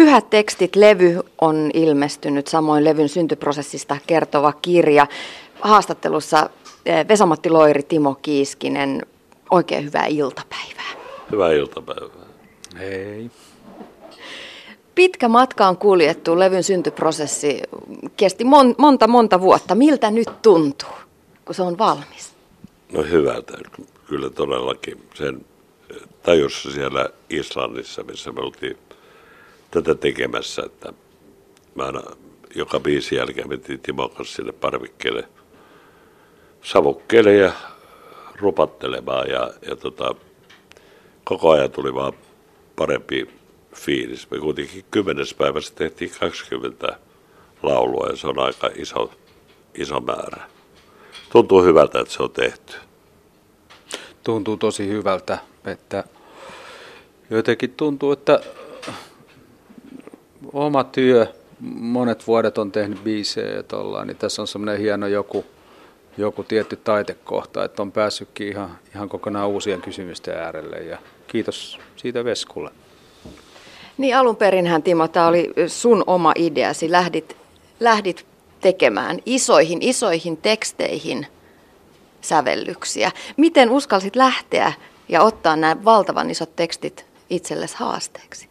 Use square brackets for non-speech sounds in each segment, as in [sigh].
Pyhät tekstit, levy on ilmestynyt, samoin levyn syntyprosessista kertova kirja. Haastattelussa eh, Vesamatti Loiri, Timo Kiiskinen, oikein hyvää iltapäivää. Hyvää iltapäivää. Hei. Pitkä matka on kuljettu, levyn syntyprosessi kesti mon, monta monta vuotta. Miltä nyt tuntuu, kun se on valmis? No hyvältä, kyllä todellakin. Sen tajussa siellä Islannissa, missä me oltiin tätä tekemässä, että mä aina joka biisin jälkeen mentiin Timon kanssa sinne parvikkeelle savukkeelle ja rupattelemaan ja, ja tota, koko ajan tuli vaan parempi fiilis. Me kuitenkin kymmenes päivässä tehtiin 20 laulua ja se on aika iso, iso määrä. Tuntuu hyvältä, että se on tehty. Tuntuu tosi hyvältä, että jotenkin tuntuu, että oma työ, monet vuodet on tehnyt biisejä ja tollaan, niin tässä on semmoinen hieno joku, joku tietty taitekohta, että on päässytkin ihan, ihan kokonaan uusien kysymysten äärelle ja kiitos siitä Veskulle. Niin alun perinhän Timo, tämä oli sun oma ideasi, lähdit, lähdit tekemään isoihin, isoihin teksteihin sävellyksiä. Miten uskalsit lähteä ja ottaa nämä valtavan isot tekstit itsellesi haasteeksi?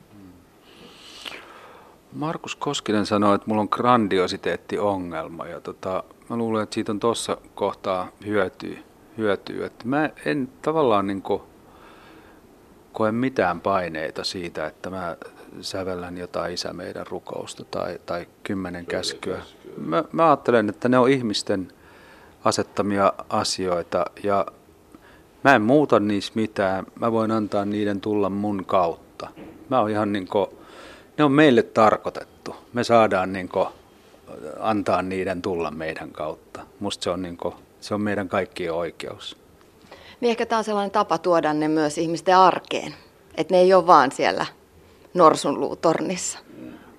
Markus Koskinen sanoi, että mulla on grandiositeettiongelma ja tota, mä luulen, että siitä on tuossa kohtaa hyötyä. hyötyä. Että mä en tavallaan niin koe mitään paineita siitä, että mä sävellän jotain isä meidän rukousta tai, tai kymmenen käskyä. Mä, mä ajattelen, että ne on ihmisten asettamia asioita ja mä en muuta niissä mitään. Mä voin antaa niiden tulla mun kautta. Mä oon ihan niin kuin, ne on meille tarkoitettu. Me saadaan niin kuin, antaa niiden tulla meidän kautta. Musta se on, niin kuin, se on meidän kaikkien oikeus. Niin ehkä tämä on sellainen tapa tuoda ne myös ihmisten arkeen. Että ne ei ole vaan siellä norsunluutornissa.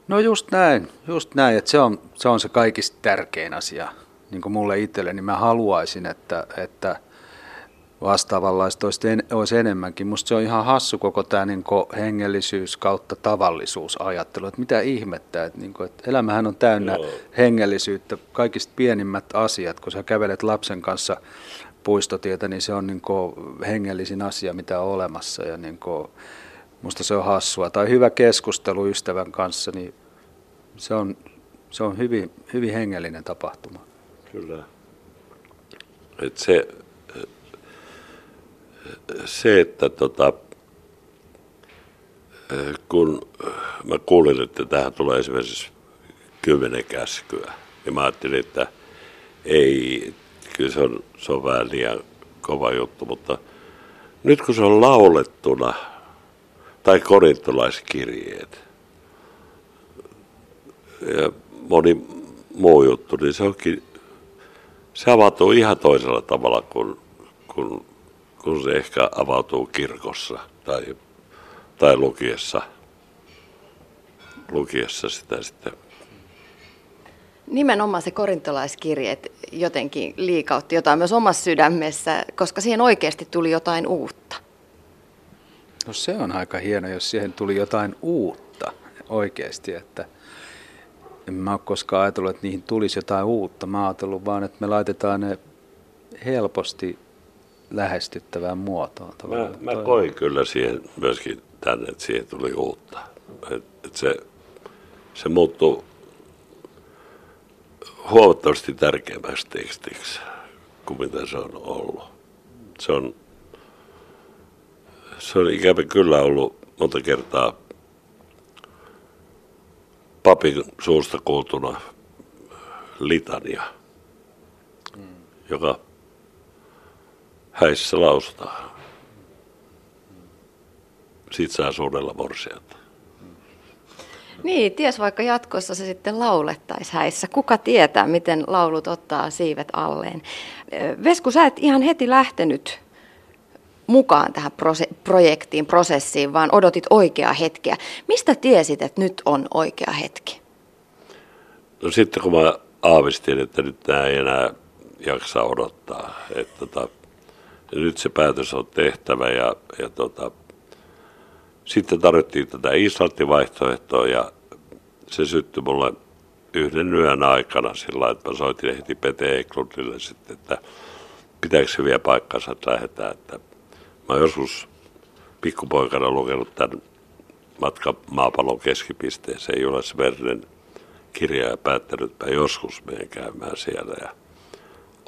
No just näin, just näin, että se on, se on se kaikista tärkein asia. Niin kuin mulle itselleni, mä haluaisin, että, että vastaavanlaista olisi, en, olisi enemmänkin. Musta se on ihan hassu koko tämä niin hengellisyys kautta tavallisuus ajattelu, että mitä ihmettä, että, niin kuin, että elämähän on täynnä Joo. hengellisyyttä, kaikista pienimmät asiat, kun sä kävelet lapsen kanssa puistotietä, niin se on niin kuin hengellisin asia, mitä on olemassa ja niin kuin, musta se on hassua. Tai hyvä keskustelu ystävän kanssa, niin se on, se on hyvin, hyvin hengellinen tapahtuma. Kyllä. Et se, se, että tota, kun mä kuulin, että tähän tulee esimerkiksi kymmenen käskyä, niin mä ajattelin, että ei, kyllä se on, se on vähän liian kova juttu, mutta nyt kun se on laulettuna, tai korintolaiskirjeet ja moni muu juttu, niin se onkin, se avautuu ihan toisella tavalla kuin, kuin, kuin se ehkä avautuu kirkossa tai, tai lukiessa, lukiessa sitä sitten. Nimenomaan se korintolaiskirjeet jotenkin liikautti jotain myös omassa sydämessä, koska siihen oikeasti tuli jotain uutta. No se on aika hieno, jos siihen tuli jotain uutta oikeasti, että en mä ole koskaan ajatellut, että niihin tulisi jotain uutta. Mä ajatellut vaan, että me laitetaan ne helposti lähestyttävään muotoon. Mä, mä koin kyllä siihen myöskin tänne, että siihen tuli uutta. Et, et se, se muuttui huomattavasti tärkeämmäksi tekstiksi kuin mitä se on ollut. Se on se on ikävä kyllä ollut monta kertaa papin suusta kuultuna litania, mm. joka häissä lausutaan. Siitä saa suunnella morsianta. Niin, ties vaikka jatkossa se sitten laulettaisi häissä. Kuka tietää, miten laulut ottaa siivet alleen. Vesku, sä et ihan heti lähtenyt mukaan tähän projektiin, prosessiin, vaan odotit oikeaa hetkeä. Mistä tiesit, että nyt on oikea hetki? No sitten kun mä aavistin, että nyt nämä ei enää jaksa odottaa, että tota, nyt se päätös on tehtävä ja, ja tota, sitten tarvittiin tätä Islantin vaihtoehtoa ja, se syttyi mulle yhden yön aikana sillä että mä soitin heti Pete Eklundille sitten, että pitääkö se vielä paikkansa, että lähdetään. Että mä oon joskus pikkupoikana lukenut tämän matka maapallon keskipisteeseen Jules Vernen kirja ja päättänyt, että mä joskus menen käymään siellä. Ja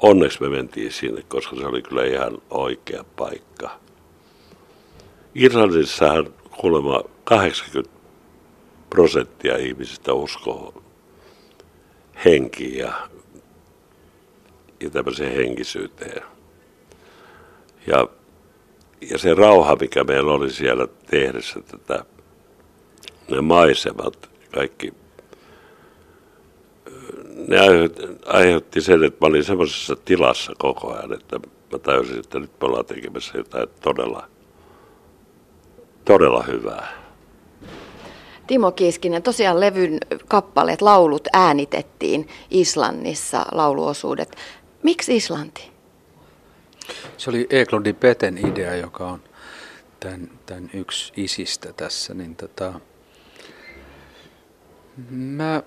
onneksi me mentiin sinne, koska se oli kyllä ihan oikea paikka. Irlannissahan kuulemma 80 prosenttia ihmisistä uskoo henkiin ja, ja tämmöiseen henkisyyteen. Ja, ja se rauha, mikä meillä oli siellä tehdessä tätä, ne maisemat, kaikki, ne aiheutti, aiheutti sen, että mä olin semmoisessa tilassa koko ajan, että mä täysin, että nyt me ollaan tekemässä jotain todella, todella hyvää. Timo Kiiskinen, tosiaan levyn kappaleet, laulut äänitettiin Islannissa, lauluosuudet. Miksi Islanti? Se oli Eklondi Peten idea, joka on tämän, tämän yksi isistä tässä. Niin tota, mä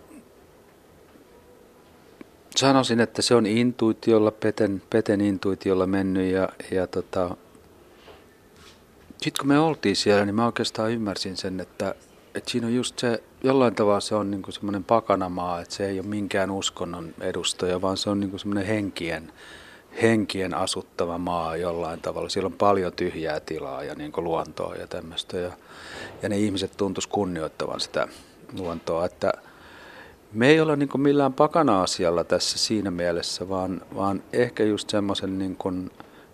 sanoisin, että se on intuitiolla, Peten, Peten intuitiolla mennyt ja, ja tota, sitten kun me oltiin siellä, niin mä oikeastaan ymmärsin sen, että, että siinä on just se, jollain tavalla se on niinku semmoinen pakanamaa, että se ei ole minkään uskonnon edustaja, vaan se on niinku semmoinen henkien, henkien asuttava maa jollain tavalla. Siellä on paljon tyhjää tilaa ja niinku luontoa ja tämmöistä. Ja, ja ne ihmiset tuntuisi kunnioittavan sitä luontoa. Että me ei olla niinku millään pakana-asialla tässä siinä mielessä, vaan, vaan ehkä just semmoisen niinku,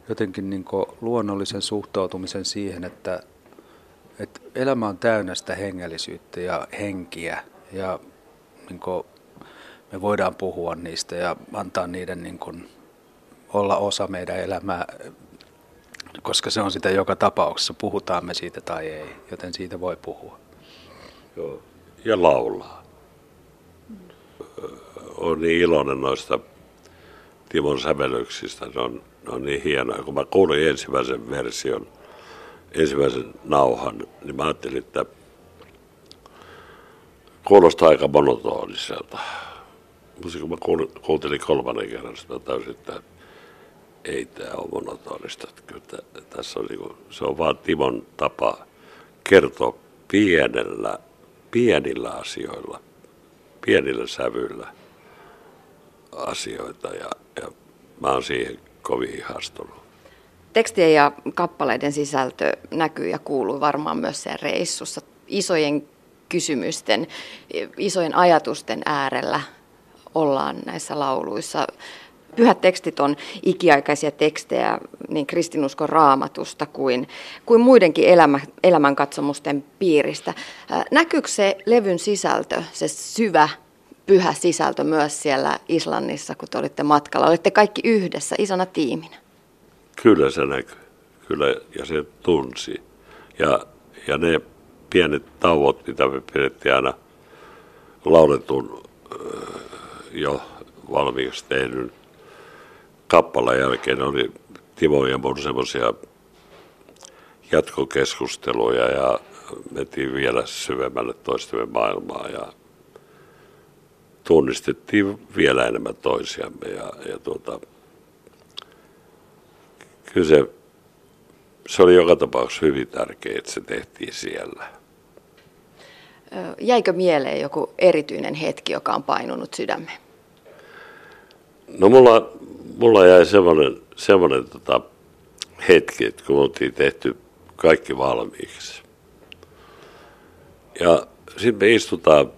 jotenkin niinku luonnollisen suhtautumisen siihen, että että elämä on täynnä sitä hengellisyyttä ja henkiä ja niin kuin, me voidaan puhua niistä ja antaa niiden niin kuin, olla osa meidän elämää, koska se on sitä joka tapauksessa, puhutaan me siitä tai ei, joten siitä voi puhua. Joo. Ja laulaa. On niin iloinen noista Timon sävellyksistä, ne on, ne on niin hienoja. Kun mä kuulin ensimmäisen version, ensimmäisen nauhan, niin mä ajattelin, että kuulostaa aika monotoniselta. Mutta kun mä kuuntelin kolmannen kerran, sitä täysin, että ei tämä ole monotonista. Kyllä tässä on niinku, se on vaan Timon tapa kertoa pienellä, pienillä asioilla, pienillä sävyillä asioita ja, ja mä oon siihen kovin ihastunut. Tekstien ja kappaleiden sisältö näkyy ja kuuluu varmaan myös sen reissussa. Isojen kysymysten, isojen ajatusten äärellä ollaan näissä lauluissa. Pyhät tekstit on ikiaikaisia tekstejä niin kristinuskon raamatusta kuin, kuin muidenkin elämä, elämänkatsomusten piiristä. Näkyykö se levyn sisältö, se syvä pyhä sisältö myös siellä Islannissa, kun te olitte matkalla? Olette kaikki yhdessä, isona tiiminä. Kyllä se näkyy. Kyllä, ja se tunsi. Ja, ja ne pienet tauot, mitä me pidettiin aina lauletun jo valmiiksi tehdyn kappaleen jälkeen, oli Timo ja mun semmoisia jatkokeskusteluja ja mentiin vielä syvemmälle toistemme maailmaa ja tunnistettiin vielä enemmän toisiamme ja, ja tuota, kyllä se, se oli joka tapauksessa hyvin tärkeää, että se tehtiin siellä. Jäikö mieleen joku erityinen hetki, joka on painunut sydämeen? No mulla, mulla jäi semmoinen, semmoinen tota, hetki, että kun oltiin tehty kaikki valmiiksi. Ja sitten me istutaan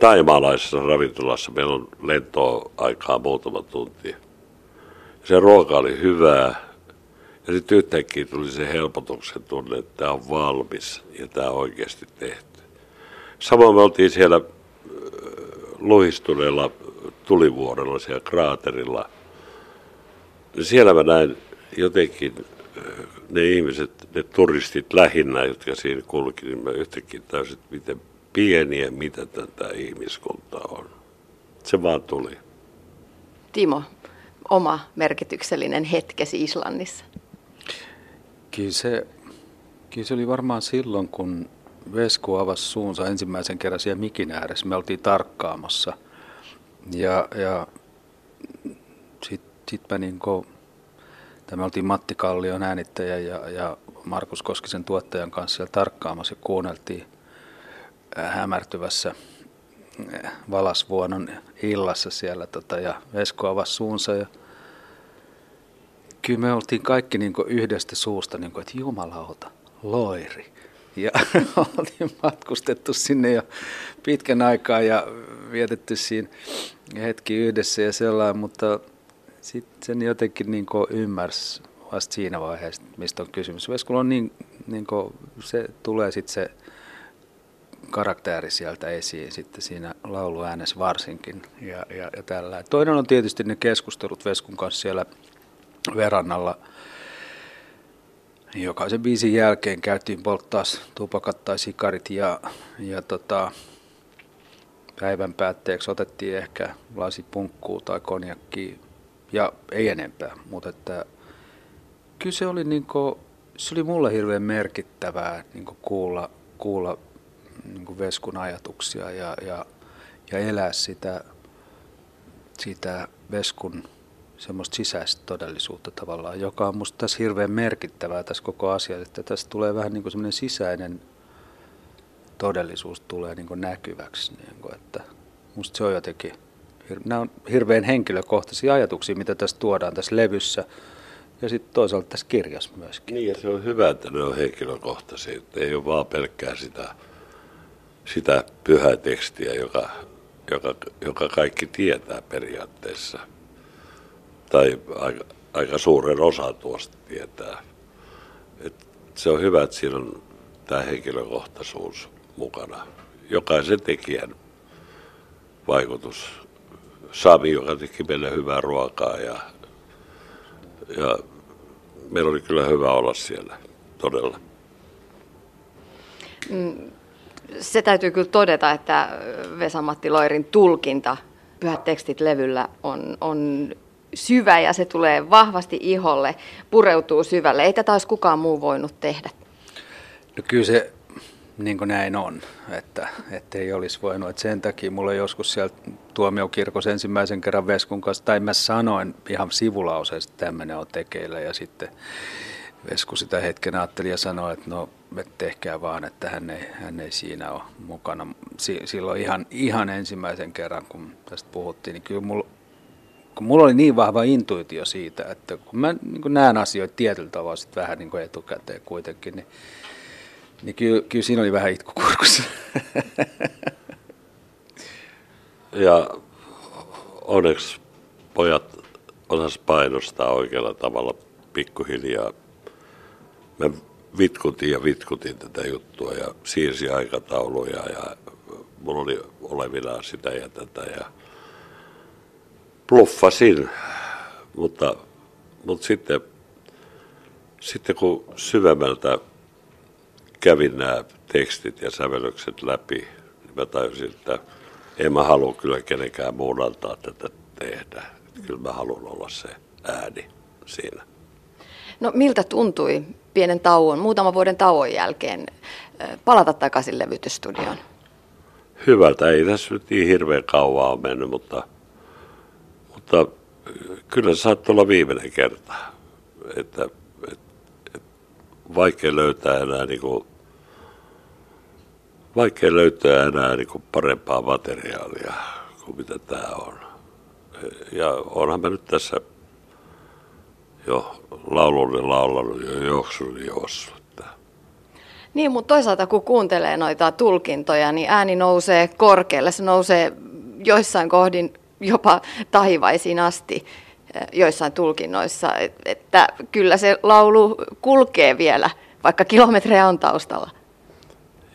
taimaalaisessa ravintolassa, meillä on lentoaikaa muutama tunti – se ruoka oli hyvää. Ja sitten yhtäkkiä tuli se helpotuksen tunne, että tämä on valmis ja tämä on oikeasti tehty. Samoin me oltiin siellä äh, luhistuneella tulivuorella siellä kraaterilla. Siellä mä näin jotenkin äh, ne ihmiset, ne turistit lähinnä, jotka siinä kulki, niin mä yhtäkkiä täysin, miten pieniä, mitä tätä ihmiskuntaa on. Se vaan tuli. Timo, oma merkityksellinen hetkesi Islannissa? Kyllä se, kyllä se oli varmaan silloin, kun Vesku avasi suunsa ensimmäisen kerran siellä mikin ääressä. Me oltiin tarkkaamassa. Ja, ja sitten sit mä niin kuin, me oltiin Matti Kallion äänittäjä ja, ja Markus Koskisen tuottajan kanssa siellä tarkkaamassa ja kuunneltiin äh, hämärtyvässä äh, valasvuonon illassa siellä tota, ja Vesku avasi suunsa ja kyllä me oltiin kaikki niin yhdestä suusta, niin kuin, että jumalauta, loiri. Ja [laughs] oltiin matkustettu sinne jo pitkän aikaa ja vietetty siinä hetki yhdessä ja sellainen, mutta sitten sen jotenkin niin ymmärsi vasta siinä vaiheessa, mistä on kysymys. Veskulla on niin, niin kuin, se tulee sitten se karakteri sieltä esiin sitten siinä lauluäänessä varsinkin ja, ja, ja tällä. Toinen on tietysti ne keskustelut Veskun kanssa siellä verannalla. Jokaisen biisin jälkeen käytiin polttaa tupakat tai sikarit ja, ja tota, päivän päätteeksi otettiin ehkä lasi punkkuu tai konjakki ja ei enempää, mutta että kyllä se oli, niin kuin, se oli mulle hirveän merkittävää niin kuulla, kuulla niin Veskun ajatuksia ja, ja, ja elää sitä, sitä Veskun semmoista sisäistä todellisuutta tavallaan, joka on musta tässä hirveän merkittävää tässä koko asiassa, että tässä tulee vähän niin kuin semmoinen sisäinen todellisuus tulee niin kuin näkyväksi, niin kuin, että musta se on jotenkin, nämä on hirveän henkilökohtaisia ajatuksia, mitä tässä tuodaan tässä levyssä, ja sitten toisaalta tässä kirjassa myöskin. Niin, ja se on hyvä, että ne on henkilökohtaisia, että ei ole vaan pelkkää sitä, sitä pyhää tekstiä, joka, joka, joka kaikki tietää periaatteessa tai aika, aika suuren osa tuosta tietää. Et se on hyvä, että siinä on tämä henkilökohtaisuus mukana. Jokaisen tekijän vaikutus. Sami, joka teki meille hyvää ruokaa ja, ja meillä oli kyllä hyvä olla siellä, todella. Mm, se täytyy kyllä todeta, että Vesa-Matti Loirin tulkinta Pyhät tekstit levyllä on, on syvä ja se tulee vahvasti iholle, pureutuu syvälle. Ei tätä olisi kukaan muu voinut tehdä. No kyllä se niin kuin näin on, että, ei olisi voinut. Että sen takia mulle joskus siellä tuomiokirkossa ensimmäisen kerran Veskun kanssa, tai mä sanoin ihan sivulauseessa, että tämmöinen on tekeillä, ja sitten Vesku sitä hetken ajatteli ja sanoi, että no että tehkää vaan, että hän ei, hän ei siinä ole mukana. silloin ihan, ihan ensimmäisen kerran, kun tästä puhuttiin, niin kyllä mulla kun mulla oli niin vahva intuitio siitä, että kun mä niin näen asioita tietyllä tavalla sit vähän niin kuin etukäteen kuitenkin, niin, niin kyllä, kyllä siinä oli vähän itkukurkussa. [laughs] Ja onneksi pojat osas painostaa oikealla tavalla pikkuhiljaa. Mä vitkutin ja vitkutin tätä juttua ja siirsi aikatauluja ja mulla oli olevinaan sitä ja tätä ja bluffasin, mutta, mutta sitten, sitten kun syvemmältä kävin nämä tekstit ja sävellykset läpi, niin mä tajusin, että en mä halua kyllä kenenkään muun antaa tätä tehdä. Kyllä mä haluan olla se ääni siinä. No miltä tuntui pienen tauon, muutaman vuoden tauon jälkeen palata takaisin levytysstudioon? Hyvältä. Ei tässä nyt niin hirveän kauan ole mennyt, mutta mutta kyllä se saattoi olla viimeinen kerta. Että, et, et, vaikea löytää enää niin kuin, vaikea löytää enää niin kuin parempaa materiaalia kuin mitä tämä on. Ja onhan mä nyt tässä jo laulun laulanut jo juoksun juossut. Niin, mutta toisaalta kun kuuntelee noita tulkintoja, niin ääni nousee korkealle. Se nousee joissain kohdin jopa tahivaisiin asti eh, joissain tulkinnoissa, että kyllä se laulu kulkee vielä, vaikka kilometrejä on taustalla.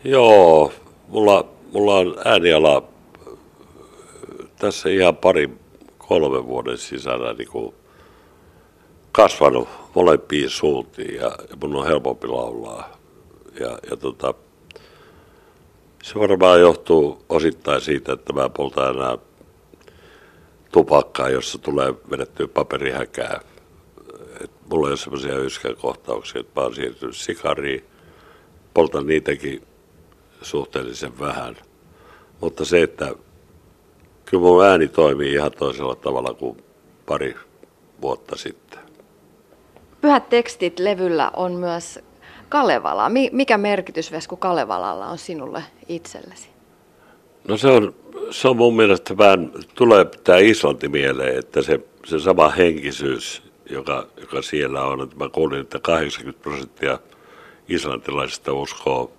Joo, mulla, mulla on ääniala tässä ihan pari kolme vuoden sisällä niin kuin kasvanut molempiin suuntiin ja, ja mun on helpompi laulaa. Ja, ja tota, se varmaan johtuu osittain siitä, että mä poltan enää tupakkaa, jossa tulee vedettyä paperihäkää. Et mulla ei ole semmoisia yskäkohtauksia, että mä oon siirtynyt sikariin, poltan niitäkin suhteellisen vähän. Mutta se, että kyllä mun ääni toimii ihan toisella tavalla kuin pari vuotta sitten. Pyhät tekstit levyllä on myös Kalevala. Mikä merkitys Vesku Kalevalalla on sinulle itsellesi? No se on, se on mun mielestä vähän, tulee tämä Islanti mieleen, että se, se sama henkisyys, joka, joka siellä on, että mä kuulin, että 80 prosenttia islantilaisista uskoo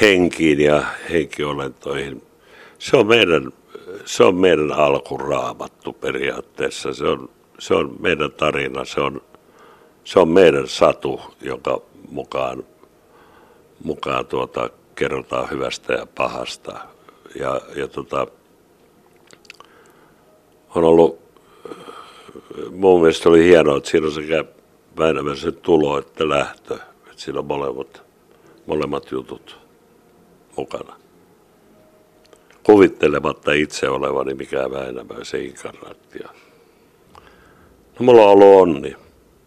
henkiin ja henkiolentoihin. Se on meidän, se on meidän alkuraamattu periaatteessa. Se on, se on meidän tarina, se on, se on meidän satu, joka mukaan, mukaan tuota, kerrotaan hyvästä ja pahasta. Ja, ja tota, on ollut, mun mielestä oli hienoa, että siinä on sekä Väinämöisen tulo että lähtö, että siinä on molemmat, molemmat jutut mukana. Kuvittelematta itse olevani mikään Väinämöisen inkarnaatio. No, mulla on ollut onni.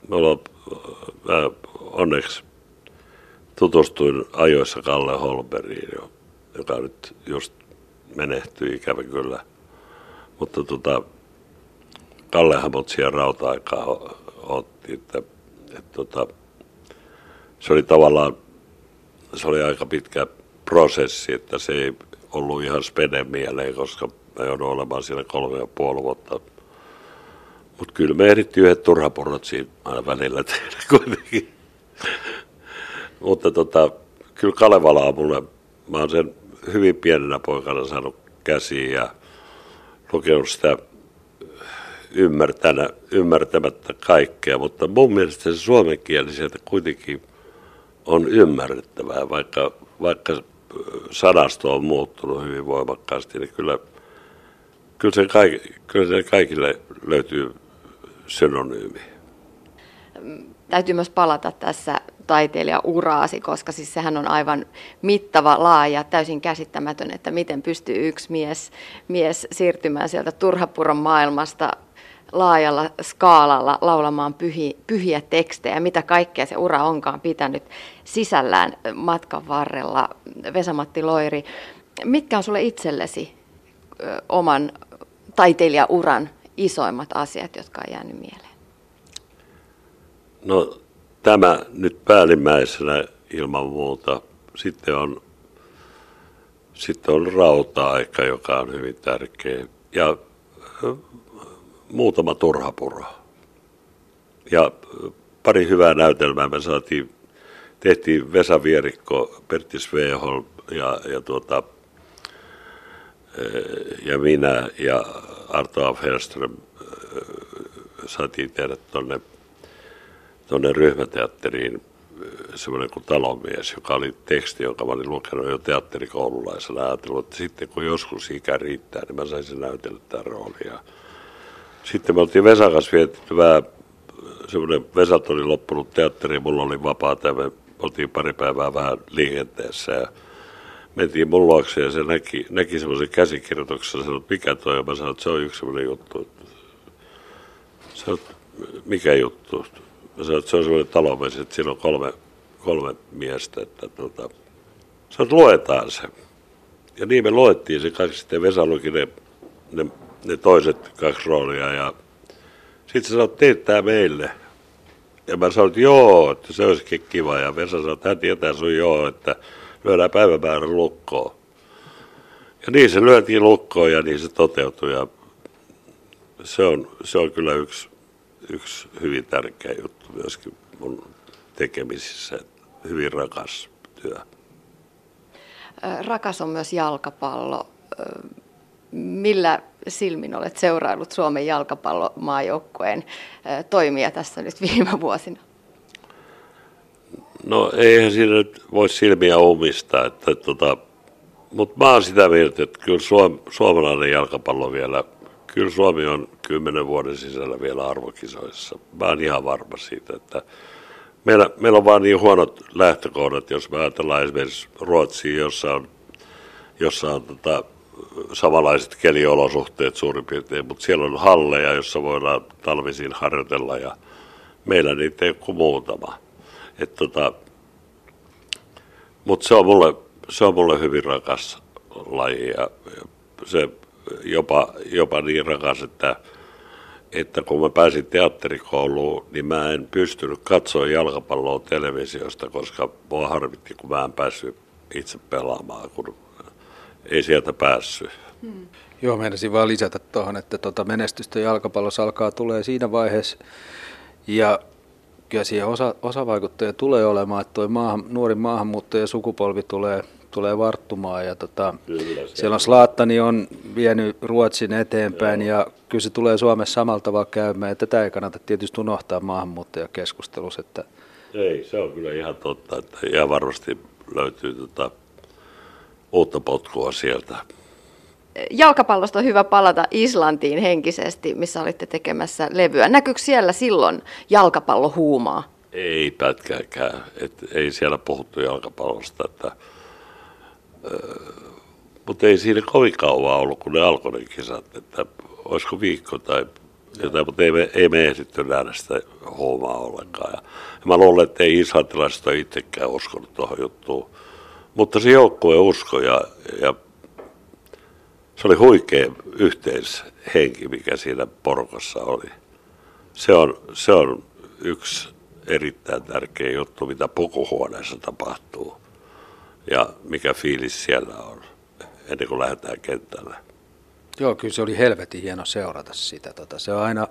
Mulla on, mä onneksi tutustuin ajoissa Kalle Holberiin, joka nyt just menehtyi ikävä kyllä. Mutta tota, Kallehan mut siellä rauta-aikaa otti, että, että tota, se oli tavallaan, se oli aika pitkä prosessi, että se ei ollut ihan speden mieleen, koska mä joudun olemaan siellä kolme ja puoli vuotta. Mutta kyllä me ehdittiin yhdet turhapurrat siinä aina välillä tehdä kuitenkin. Mutta tota, kyllä Kalevala on mulle, mä oon sen hyvin pienenä poikana saanut käsiin ja lukenut sitä ymmärtänä, ymmärtämättä kaikkea, mutta mun mielestä se suomen kieli sieltä kuitenkin on ymmärrettävää, vaikka, vaikka sanasto on muuttunut hyvin voimakkaasti, niin kyllä, kyllä, se, kaik, kyllä se kaikille löytyy synonyymi. Täytyy myös palata tässä taiteilijauraasi, koska siis sehän on aivan mittava, laaja, täysin käsittämätön, että miten pystyy yksi mies, mies siirtymään sieltä turhapuron maailmasta laajalla skaalalla laulamaan pyhi, pyhiä tekstejä, mitä kaikkea se ura onkaan pitänyt sisällään matkan varrella. Vesamatti Loiri, mitkä on sulle itsellesi oman taiteilijauran isoimmat asiat, jotka on jäänyt mieleen? No tämä nyt päällimmäisenä ilman muuta. Sitten on, sitten on rauta-aika, joka on hyvin tärkeä. Ja muutama turhapuro. Ja pari hyvää näytelmää me saatiin, tehtiin Vesa Vierikko, Pertti Sveholm ja, ja, tuota, ja minä ja Arto Af saatiin tehdä tuonne tonne ryhmäteatteriin semmoinen kuin talonmies, joka oli teksti, jonka mä olin lukenut jo teatterikoululaisena. Ajatellut, että sitten kun joskus ikä riittää, niin mä saisin näytellä tämän roolia. Sitten me oltiin Vesan kanssa vietetty vähän, semmoinen Vesat oli loppunut teatteri, mulla oli vapaa ja me oltiin pari päivää vähän liikenteessä ja mentiin mun luokse ja se näki, näki semmoisen käsikirjoituksen, sanoi, että mikä toi on. Mä sanoin, että se on yksi semmoinen juttu. Sanoin, mikä juttu? Mä sanoin, että se on semmoinen talonmies, että siinä on kolme, kolme miestä, että tota, että luetaan se. Ja niin me luettiin se kaksi, sitten Vesa luki ne, ne ne toiset kaksi roolia ja sitten sanoi, että tämä meille. Ja mä sanoin, että joo, että se olisikin kiva. Ja Vesa sanoi, että hän tietää sun joo, että lyödään päivämäärä lukkoon. Ja niin se lyötiin lukkoon ja niin se toteutui. Ja se on, se on kyllä yksi, yksi hyvin tärkeä juttu myöskin mun tekemisissä. Hyvin rakas työ. Rakas on myös jalkapallo. Millä silmin olet seuraillut Suomen jalkapallomaajoukkueen toimia tässä nyt viime vuosina? No eihän siinä nyt voi silmiä omistaa, että tota, mutta mä oon sitä mieltä, että kyllä suom, suomalainen jalkapallo vielä, kyllä Suomi on kymmenen vuoden sisällä vielä arvokisoissa. Mä oon ihan varma siitä, että meillä, meillä on vaan niin huonot lähtökohdat, jos me ajatellaan esimerkiksi Ruotsia, jossa on, jossa on tota, samanlaiset keliolosuhteet suurin piirtein, mutta siellä on halleja, jossa voidaan talvisin harjoitella ja meillä niitä ei ole kuin muutama. tota, mutta se on se on mulle hyvin rakas laji ja se jopa, jopa niin rakas, että, että kun mä pääsin teatterikouluun, niin mä en pystynyt katsoa jalkapalloa televisiosta, koska mua harmitti, kun mä en päässyt itse pelaamaan, kun ei sieltä päässyt. Hmm. Joo, meinasin vaan lisätä tuohon, että tuota menestystä jalkapallossa alkaa tulee siinä vaiheessa. Ja kyllä siihen osa, osavaikuttaja tulee olemaan, että tuo maahan, nuori maahanmuuttaja sukupolvi tulee, tulee varttumaan. Ja tota, kyllä, siellä on Slaattani on vienyt Ruotsin eteenpäin Joo. ja kyllä se tulee Suomessa samalla tavalla käymään. Ja tätä ei kannata tietysti unohtaa maahanmuuttajakeskustelussa. Että... Ei, se on kyllä ihan totta, että ihan varmasti löytyy tota, uutta potkua sieltä jalkapallosta on hyvä palata Islantiin henkisesti, missä olitte tekemässä levyä. Näkyykö siellä silloin jalkapallohuumaa? Ei pätkääkään. Et ei siellä puhuttu jalkapallosta. Että, äh, mutta ei siinä kovin kauan ollut, kun ne alkoi ne kisat. Että olisiko viikko tai jotain, mutta ei me, ei me ehditty nähdä sitä huumaa ollenkaan. Ja mä luulen, että ei islantilaiset ole itsekään uskonut tuohon juttuun. Mutta se joukkue usko ja, ja se oli huikea yhteishenki, mikä siinä porukassa oli. Se on, se on yksi erittäin tärkeä juttu, mitä pukuhuoneessa tapahtuu ja mikä fiilis siellä on ennen kuin lähdetään kentälle. Joo, kyllä se oli helvetin hieno seurata sitä. Tota, se on aina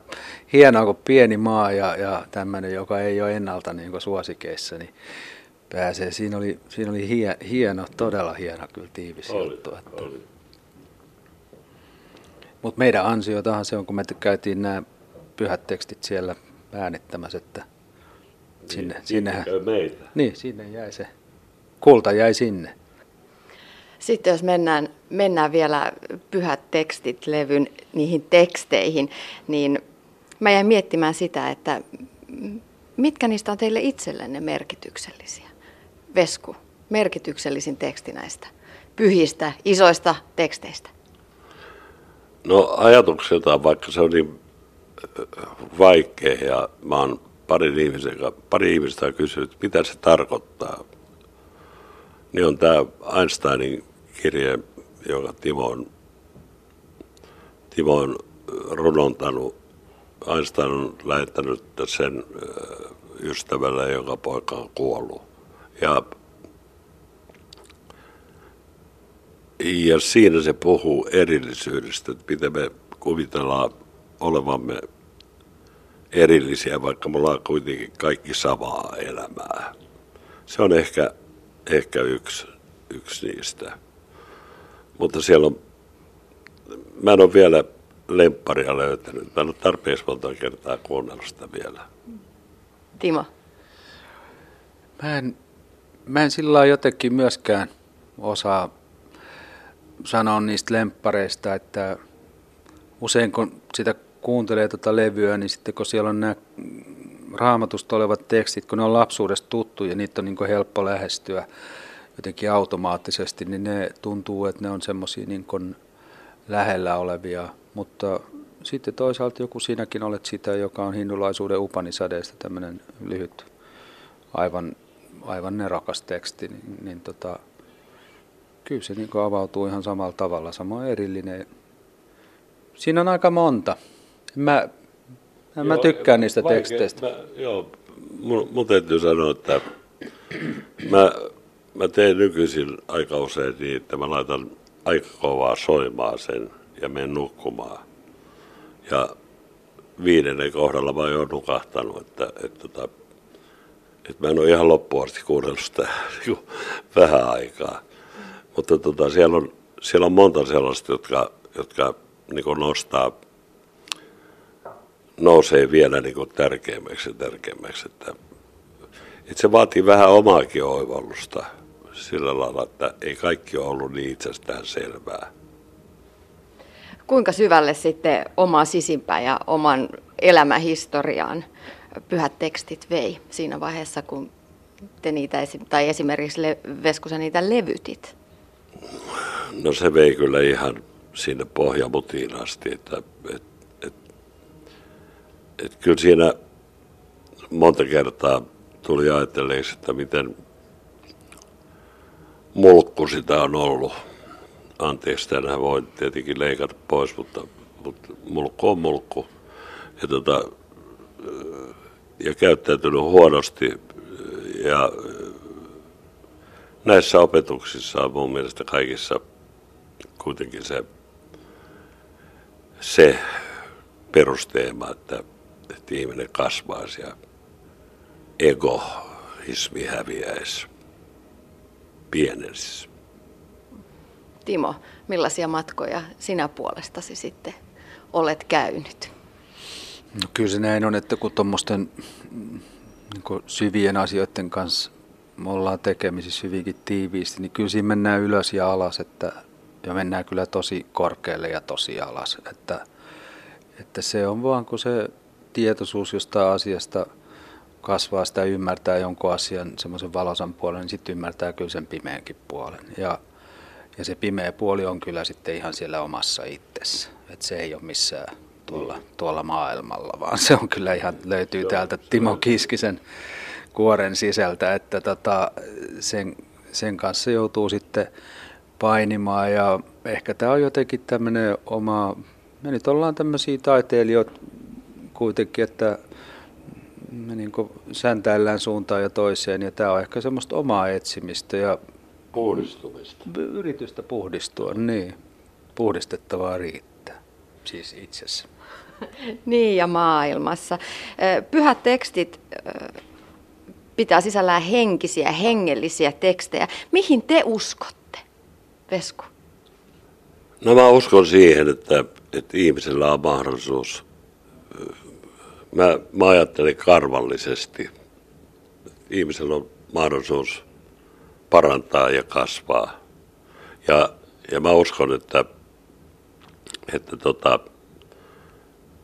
hienoa, kun pieni maa ja, ja tämmöinen, joka ei ole ennalta niin suosikeissa, niin pääsee. Siinä oli, siinä oli hie, hieno, todella hieno kyllä tiivis oli, juttu. Että... Oli. Mutta meidän ansiotahan se on, kun me käytiin nämä pyhät tekstit siellä äänittämässä, että sinne, niin, sinnehän, meitä. Niin, sinne jäi se. Kulta jäi sinne. Sitten jos mennään, mennään vielä pyhät tekstit levyn niihin teksteihin, niin mä jäin miettimään sitä, että mitkä niistä on teille itsellenne merkityksellisiä? Vesku, merkityksellisin teksti näistä pyhistä, isoista teksteistä. No ajatukseltaan, vaikka se on niin äh, vaikea ja mä oon pari, ihmisen, pari ihmistä kysynyt, mitä se tarkoittaa, niin on tämä Einsteinin kirje, jonka Timo on, Timo on runontanut. Einstein on lähettänyt sen äh, ystävälle, jonka poika on kuollut. Ja Ja siinä se puhuu erillisyydestä, että miten me kuvitellaan olevamme erillisiä, vaikka me ollaan kuitenkin kaikki samaa elämää. Se on ehkä, ehkä yksi, yksi niistä. Mutta siellä on, mä en ole vielä lempparia löytänyt. Mä en ole tarpeeksi monta kertaa kuunnellut sitä vielä. Timo? Mä en, mä en sillä jotenkin myöskään osaa sanoa niistä lemppareista, että usein kun sitä kuuntelee tuota levyä, niin sitten kun siellä on nämä raamatusta olevat tekstit, kun ne on lapsuudesta tuttu ja niitä on niin helppo lähestyä jotenkin automaattisesti, niin ne tuntuu, että ne on semmoisia niin lähellä olevia, mutta sitten toisaalta joku sinäkin olet sitä, joka on hindulaisuuden upanisadeista tämmöinen lyhyt, aivan, aivan nerokas teksti, niin, niin tota, kyllä se niin avautuu ihan samalla tavalla, samoin erillinen. Siinä on aika monta. Mä, mä, mä tykkään niistä vaikea, teksteistä. Mä, joo, mun, mun täytyy sanoa, että mä, mä teen nykyisin aika usein niin, että mä laitan aika kovaa soimaan sen ja menen nukkumaan. Ja viidennen kohdalla mä oon nukahtanut, että, että, että, että, että mä en ole ihan loppuun asti kuunnellut sitä [laughs] niin vähän aikaa. Mutta tota, siellä, on, siellä on monta sellaista, jotka, jotka niin nostaa, nousee vielä niin tärkeämmäksi ja tärkeämmäksi. Että, että se vaatii vähän omaakin oivallusta sillä lailla, että ei kaikki ole ollut niin itsestään selvää. Kuinka syvälle sitten oma sisimpään ja oman elämähistoriaan pyhät tekstit vei siinä vaiheessa, kun te niitä, tai esimerkiksi Veskusa niitä levytit? No se vei kyllä ihan sinne pohjamutiin asti, että et, et, kyllä siinä monta kertaa tuli ajatelleeksi, että miten, mulkku sitä on ollut. Anteeksi, tänään voi tietenkin leikata pois, mutta, mutta mulkku on mulkku. Ja, tota, ja käyttäytynyt huonosti. Ja näissä opetuksissa on mun mielestä kaikissa kuitenkin se, se perusteema, että, että ihminen kasvaisi ja egoismi häviäisi, pienenisi. Timo, millaisia matkoja sinä puolestasi sitten olet käynyt? No kyllä se näin on, että kun tuommoisten niin syvien asioiden kanssa me ollaan tekemisissä hyvinkin tiiviisti, niin kyllä siinä mennään ylös ja alas, että, ja mennään kyllä tosi korkealle ja tosi alas. Että, että se on vaan, kun se tietoisuus jostain asiasta kasvaa, sitä ymmärtää jonkun asian semmoisen valosan puolen, niin sitten ymmärtää kyllä sen pimeänkin puolen. Ja, ja se pimeä puoli on kyllä sitten ihan siellä omassa itsessä. Että se ei ole missään tuolla, tuolla maailmalla, vaan se on kyllä ihan, löytyy täältä Timo Kiskisen kuoren sisältä, että tota, sen, sen kanssa joutuu sitten painimaan ja ehkä tämä on jotenkin tämmöinen oma, me nyt ollaan tämmöisiä taiteilijoita kuitenkin, että me niin säntäillään suuntaan ja toiseen ja tämä on ehkä semmoista omaa etsimistä ja puhdistumista. Yritystä puhdistua, niin. Puhdistettavaa riittää, siis itsessä. [laughs] niin ja maailmassa. Pyhät tekstit pitää sisällään henkisiä, hengellisiä tekstejä. Mihin te uskotte, Vesku? No mä uskon siihen, että, että ihmisellä on mahdollisuus, mä, mä ajattelen karvallisesti, ihmisellä on mahdollisuus parantaa ja kasvaa. Ja, ja mä uskon, että, että tota,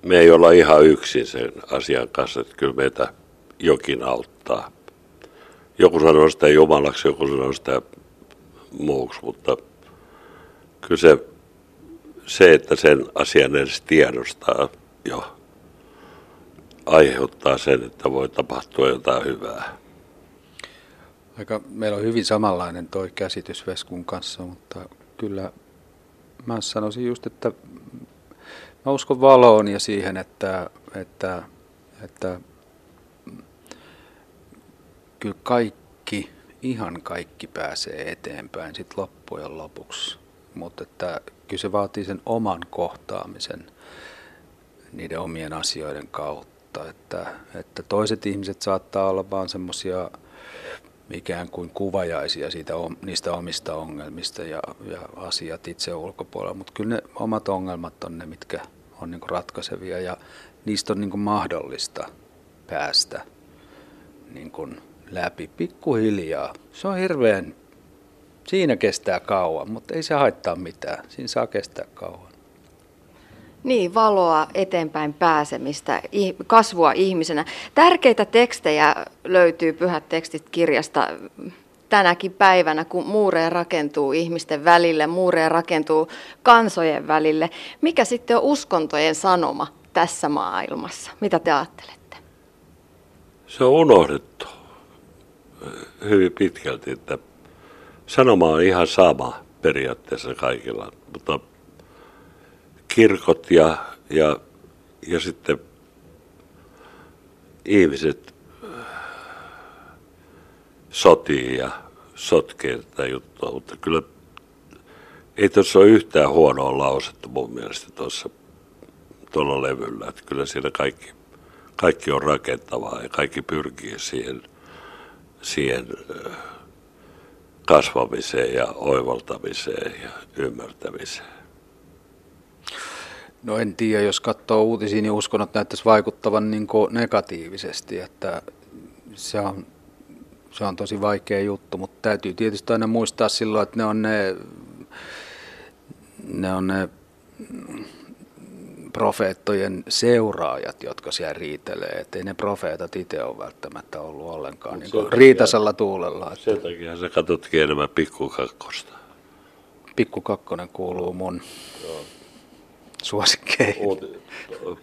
me ei olla ihan yksin sen asian kanssa, että kyllä meitä jokin auttaa. Joku sanoo sitä Jumalaksi, joku sanoo sitä muuksi, mutta kyllä se, se, että sen asian edes tiedostaa jo aiheuttaa sen, että voi tapahtua jotain hyvää. Aika, meillä on hyvin samanlainen toi käsitys Veskun kanssa, mutta kyllä mä sanoisin just, että mä uskon valoon ja siihen, että, että, että kyllä kaikki, ihan kaikki pääsee eteenpäin sit loppujen lopuksi. Mutta että kyllä se vaatii sen oman kohtaamisen niiden omien asioiden kautta. Että, että toiset ihmiset saattaa olla vaan semmoisia ikään kuin kuvajaisia siitä, niistä omista ongelmista ja, ja asiat itse ulkopuolella, mutta kyllä ne omat ongelmat on ne, mitkä on niin ratkaisevia ja niistä on niin mahdollista päästä niin läpi pikkuhiljaa. Se on hirveän, siinä kestää kauan, mutta ei se haittaa mitään. Siinä saa kestää kauan. Niin, valoa eteenpäin pääsemistä, kasvua ihmisenä. Tärkeitä tekstejä löytyy Pyhät tekstit kirjasta tänäkin päivänä, kun muureja rakentuu ihmisten välille, muureja rakentuu kansojen välille. Mikä sitten on uskontojen sanoma tässä maailmassa? Mitä te ajattelette? Se on unohdettu hyvin pitkälti, että sanoma on ihan sama periaatteessa kaikilla, mutta kirkot ja, ja, ja sitten ihmiset sotii ja sotkee tätä juttua, mutta kyllä ei tuossa ole yhtään huonoa lausetta mun mielestä tuossa tuolla levyllä, että kyllä siinä kaikki, kaikki on rakentavaa ja kaikki pyrkii siihen – siihen kasvamiseen ja oivaltamiseen ja ymmärtämiseen? No en tiedä, jos katsoo uutisia, niin uskon, että näyttäisi vaikuttavan niin negatiivisesti, että se on, se on tosi vaikea juttu, mutta täytyy tietysti aina muistaa silloin, että ne on ne, ne, on ne profeettojen seuraajat, jotka siellä riitelee. Että ei ne profeetat itse ole välttämättä ollut ollenkaan niin kuin riitasella tuulella. Että... Sen takia sä katsotkin enemmän pikkukakkosta. Pikkukakkonen kuuluu mun Joo. Suosikkeihin. Uuti,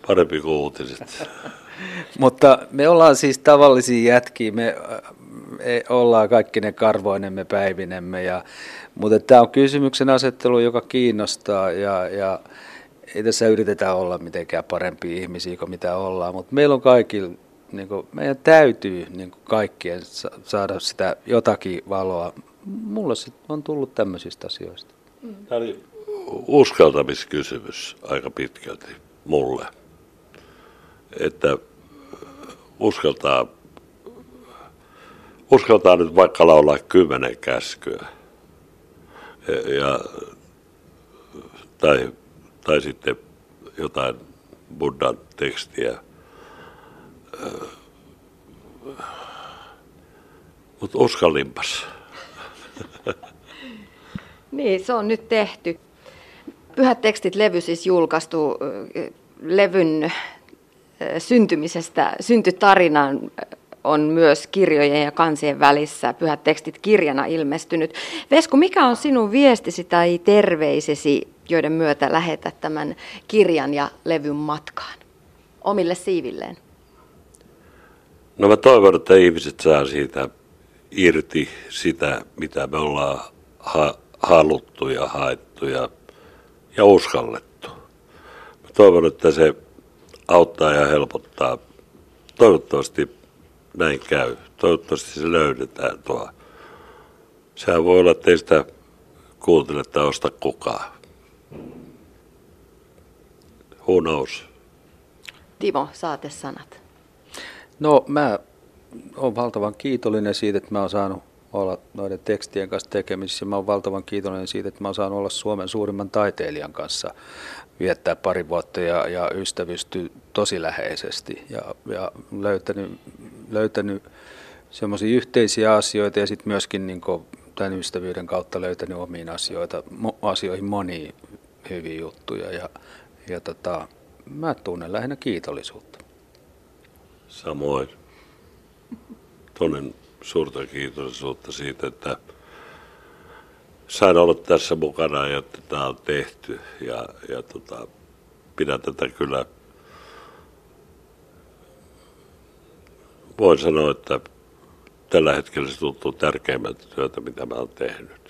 parempi kuin uutiset. [laughs] Mutta me ollaan siis tavallisia jätkiä. Me, ei, ollaan kaikki ne karvoinemme päivinemme. Ja, mutta tämä on kysymyksen asettelu, joka kiinnostaa ja, ja ei tässä yritetä olla mitenkään parempia ihmisiä kuin mitä ollaan, mutta meillä on kaikilla, niin kuin, meidän täytyy niin kuin kaikkien saada sitä jotakin valoa. Mulle on tullut tämmöisistä asioista. Tämä oli uskaltamiskysymys aika pitkälti mulle. Että uskaltaa, uskaltaa nyt vaikka laulaa kymmenen käskyä. Ja, tai, tai sitten jotain Buddhan tekstiä. Mutta uskallimpas. Niin, se on nyt tehty. Pyhät tekstit levy siis julkaistu levyn syntymisestä, syntytarinan on myös kirjojen ja kansien välissä pyhät tekstit kirjana ilmestynyt. Vesku, mikä on sinun viestisi tai terveisesi, joiden myötä lähetät tämän kirjan ja levyn matkaan omille siivilleen? No mä toivon, että ihmiset saa siitä irti sitä, mitä me ollaan ha- haluttu ja haettu ja, ja uskallettu. Mä toivon, että se auttaa ja helpottaa. Toivottavasti näin käy. Toivottavasti se löydetään tuo. Sehän voi olla teistä kuunteletta osta kukaan. Who knows? Timo, sanat. No mä olen valtavan kiitollinen siitä, että mä oon saanut olla noiden tekstien kanssa tekemisissä. Mä oon valtavan kiitollinen siitä, että mä oon saanut olla Suomen suurimman taiteilijan kanssa viettää pari vuotta ja, ja ystävysty tosi läheisesti ja, ja löytänyt, löytänyt semmoisia yhteisiä asioita ja sitten myöskin niin tämän ystävyyden kautta löytänyt omiin asioita, asioihin monia hyviä juttuja ja, ja tota, mä tunnen lähinnä kiitollisuutta. Samoin. Tunnen suurta kiitollisuutta siitä, että sain olla tässä mukana ja että tämä on tehty. Ja, ja tota, pidän tätä kyllä, voin sanoa, että tällä hetkellä se tuntuu tärkeimmältä työtä, mitä mä oon tehnyt.